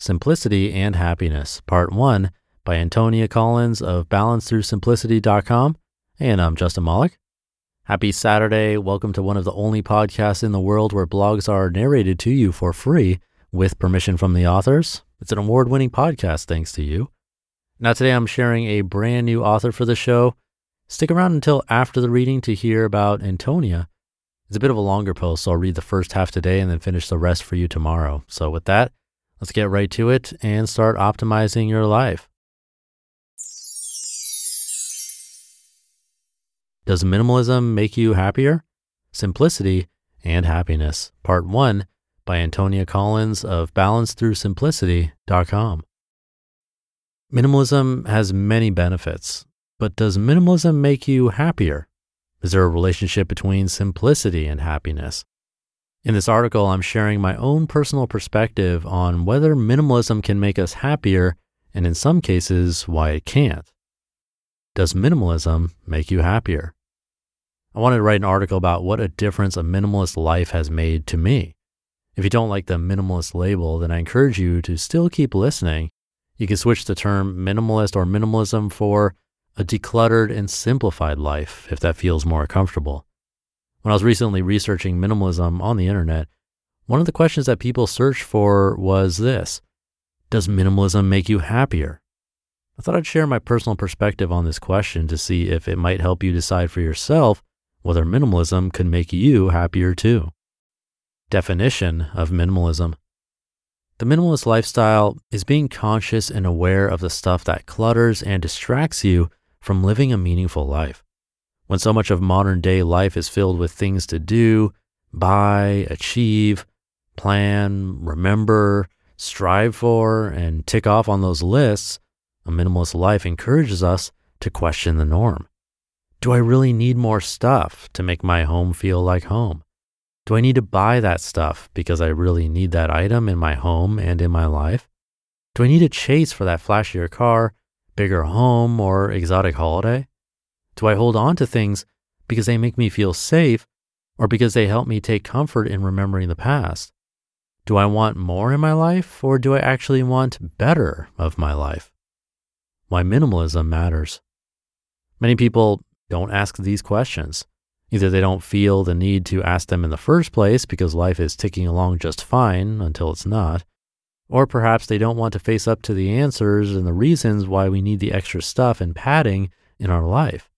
Simplicity and Happiness, Part 1 by Antonia Collins of balancethroughsimplicity.com. And I'm Justin Malik. Happy Saturday. Welcome to one of the only podcasts in the world where blogs are narrated to you for free with permission from the authors. It's an award winning podcast thanks to you. Now, today I'm sharing a brand new author for the show. Stick around until after the reading to hear about Antonia. It's a bit of a longer post, so I'll read the first half today and then finish the rest for you tomorrow. So, with that, Let's get right to it and start optimizing your life. Does minimalism make you happier? Simplicity and Happiness, Part 1 by Antonia Collins of balancethroughsimplicity.com. Minimalism has many benefits, but does minimalism make you happier? Is there a relationship between simplicity and happiness? In this article, I'm sharing my own personal perspective on whether minimalism can make us happier, and in some cases, why it can't. Does minimalism make you happier? I wanted to write an article about what a difference a minimalist life has made to me. If you don't like the minimalist label, then I encourage you to still keep listening. You can switch the term minimalist or minimalism for a decluttered and simplified life if that feels more comfortable. When I was recently researching minimalism on the internet, one of the questions that people searched for was this Does minimalism make you happier? I thought I'd share my personal perspective on this question to see if it might help you decide for yourself whether minimalism could make you happier too. Definition of minimalism The minimalist lifestyle is being conscious and aware of the stuff that clutters and distracts you from living a meaningful life when so much of modern day life is filled with things to do, buy, achieve, plan, remember, strive for, and tick off on those lists, a minimalist life encourages us to question the norm. Do I really need more stuff to make my home feel like home? Do I need to buy that stuff because I really need that item in my home and in my life? Do I need to chase for that flashier car, bigger home, or exotic holiday? Do I hold on to things because they make me feel safe or because they help me take comfort in remembering the past? Do I want more in my life or do I actually want better of my life? Why minimalism matters. Many people don't ask these questions. Either they don't feel the need to ask them in the first place because life is ticking along just fine until it's not, or perhaps they don't want to face up to the answers and the reasons why we need the extra stuff and padding in our life.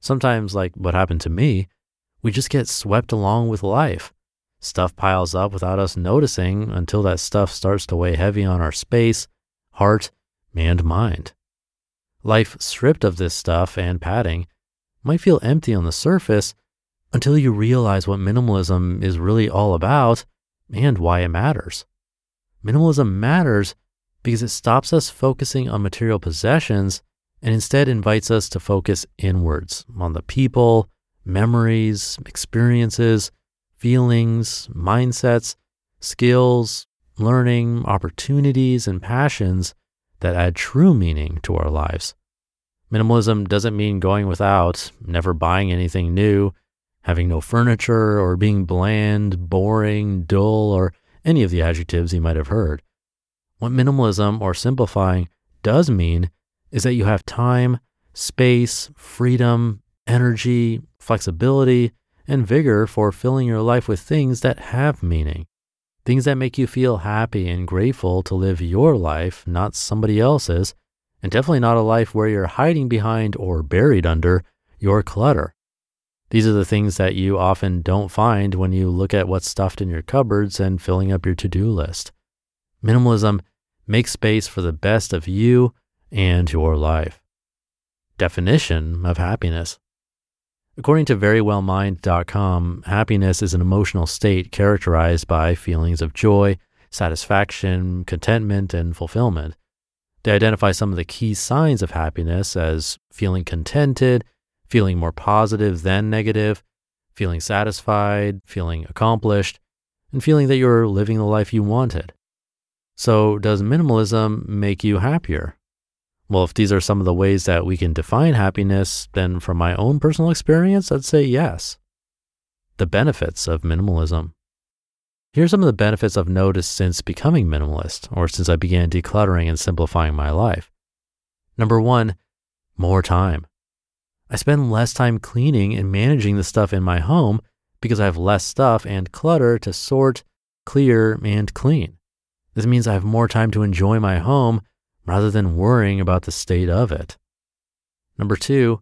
Sometimes, like what happened to me, we just get swept along with life. Stuff piles up without us noticing until that stuff starts to weigh heavy on our space, heart, and mind. Life stripped of this stuff and padding might feel empty on the surface until you realize what minimalism is really all about and why it matters. Minimalism matters because it stops us focusing on material possessions and instead invites us to focus inwards on the people, memories, experiences, feelings, mindsets, skills, learning, opportunities, and passions that add true meaning to our lives. Minimalism doesn't mean going without, never buying anything new, having no furniture, or being bland, boring, dull, or any of the adjectives you might have heard. What minimalism or simplifying does mean is that you have time, space, freedom, energy, flexibility, and vigor for filling your life with things that have meaning. Things that make you feel happy and grateful to live your life, not somebody else's, and definitely not a life where you're hiding behind or buried under your clutter. These are the things that you often don't find when you look at what's stuffed in your cupboards and filling up your to do list. Minimalism makes space for the best of you and your life. Definition of happiness. According to verywellmind.com, happiness is an emotional state characterized by feelings of joy, satisfaction, contentment, and fulfillment. They identify some of the key signs of happiness as feeling contented, feeling more positive than negative, feeling satisfied, feeling accomplished, and feeling that you're living the life you wanted. So, does minimalism make you happier? Well, if these are some of the ways that we can define happiness, then from my own personal experience, I'd say yes. The benefits of minimalism. Here are some of the benefits I've noticed since becoming minimalist or since I began decluttering and simplifying my life. Number one, more time. I spend less time cleaning and managing the stuff in my home because I have less stuff and clutter to sort, clear, and clean. This means I have more time to enjoy my home rather than worrying about the state of it. Number two,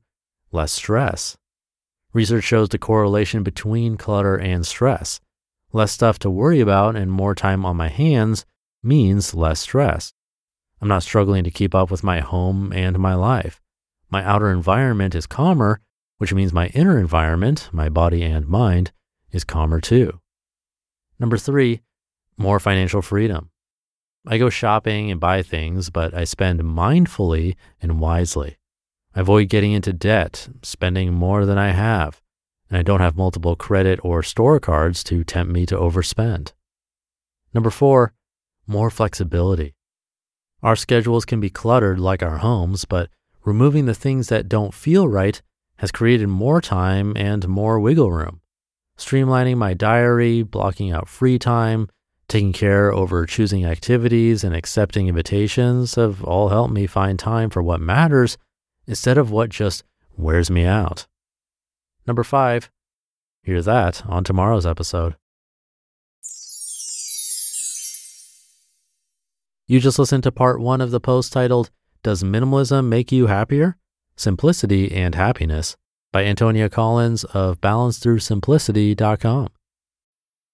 less stress. Research shows the correlation between clutter and stress. Less stuff to worry about and more time on my hands means less stress. I'm not struggling to keep up with my home and my life. My outer environment is calmer, which means my inner environment, my body and mind, is calmer too. Number three, more financial freedom. I go shopping and buy things, but I spend mindfully and wisely. I avoid getting into debt, spending more than I have, and I don't have multiple credit or store cards to tempt me to overspend. Number four, more flexibility. Our schedules can be cluttered like our homes, but removing the things that don't feel right has created more time and more wiggle room. Streamlining my diary, blocking out free time, Taking care over choosing activities and accepting invitations have all helped me find time for what matters instead of what just wears me out. Number five, hear that on tomorrow's episode. You just listened to part one of the post titled, Does Minimalism Make You Happier? Simplicity and Happiness by Antonia Collins of balancethroughsimplicity.com.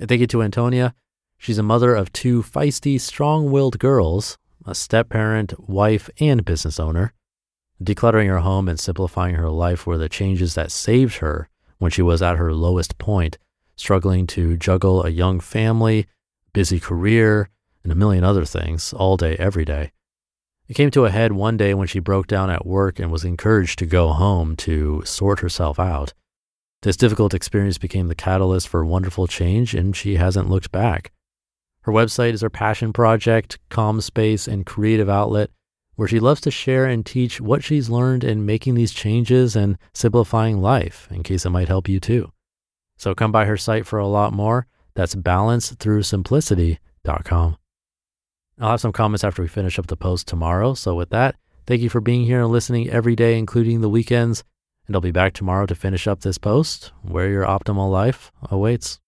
Thank you to Antonia. She's a mother of two feisty, strong willed girls, a step parent, wife, and business owner. Decluttering her home and simplifying her life were the changes that saved her when she was at her lowest point, struggling to juggle a young family, busy career, and a million other things all day, every day. It came to a head one day when she broke down at work and was encouraged to go home to sort herself out. This difficult experience became the catalyst for wonderful change, and she hasn't looked back. Her website is her passion project, calm space, and creative outlet where she loves to share and teach what she's learned in making these changes and simplifying life, in case it might help you too. So come by her site for a lot more. That's balancethroughsimplicity.com. I'll have some comments after we finish up the post tomorrow. So, with that, thank you for being here and listening every day, including the weekends. And I'll be back tomorrow to finish up this post where your optimal life awaits.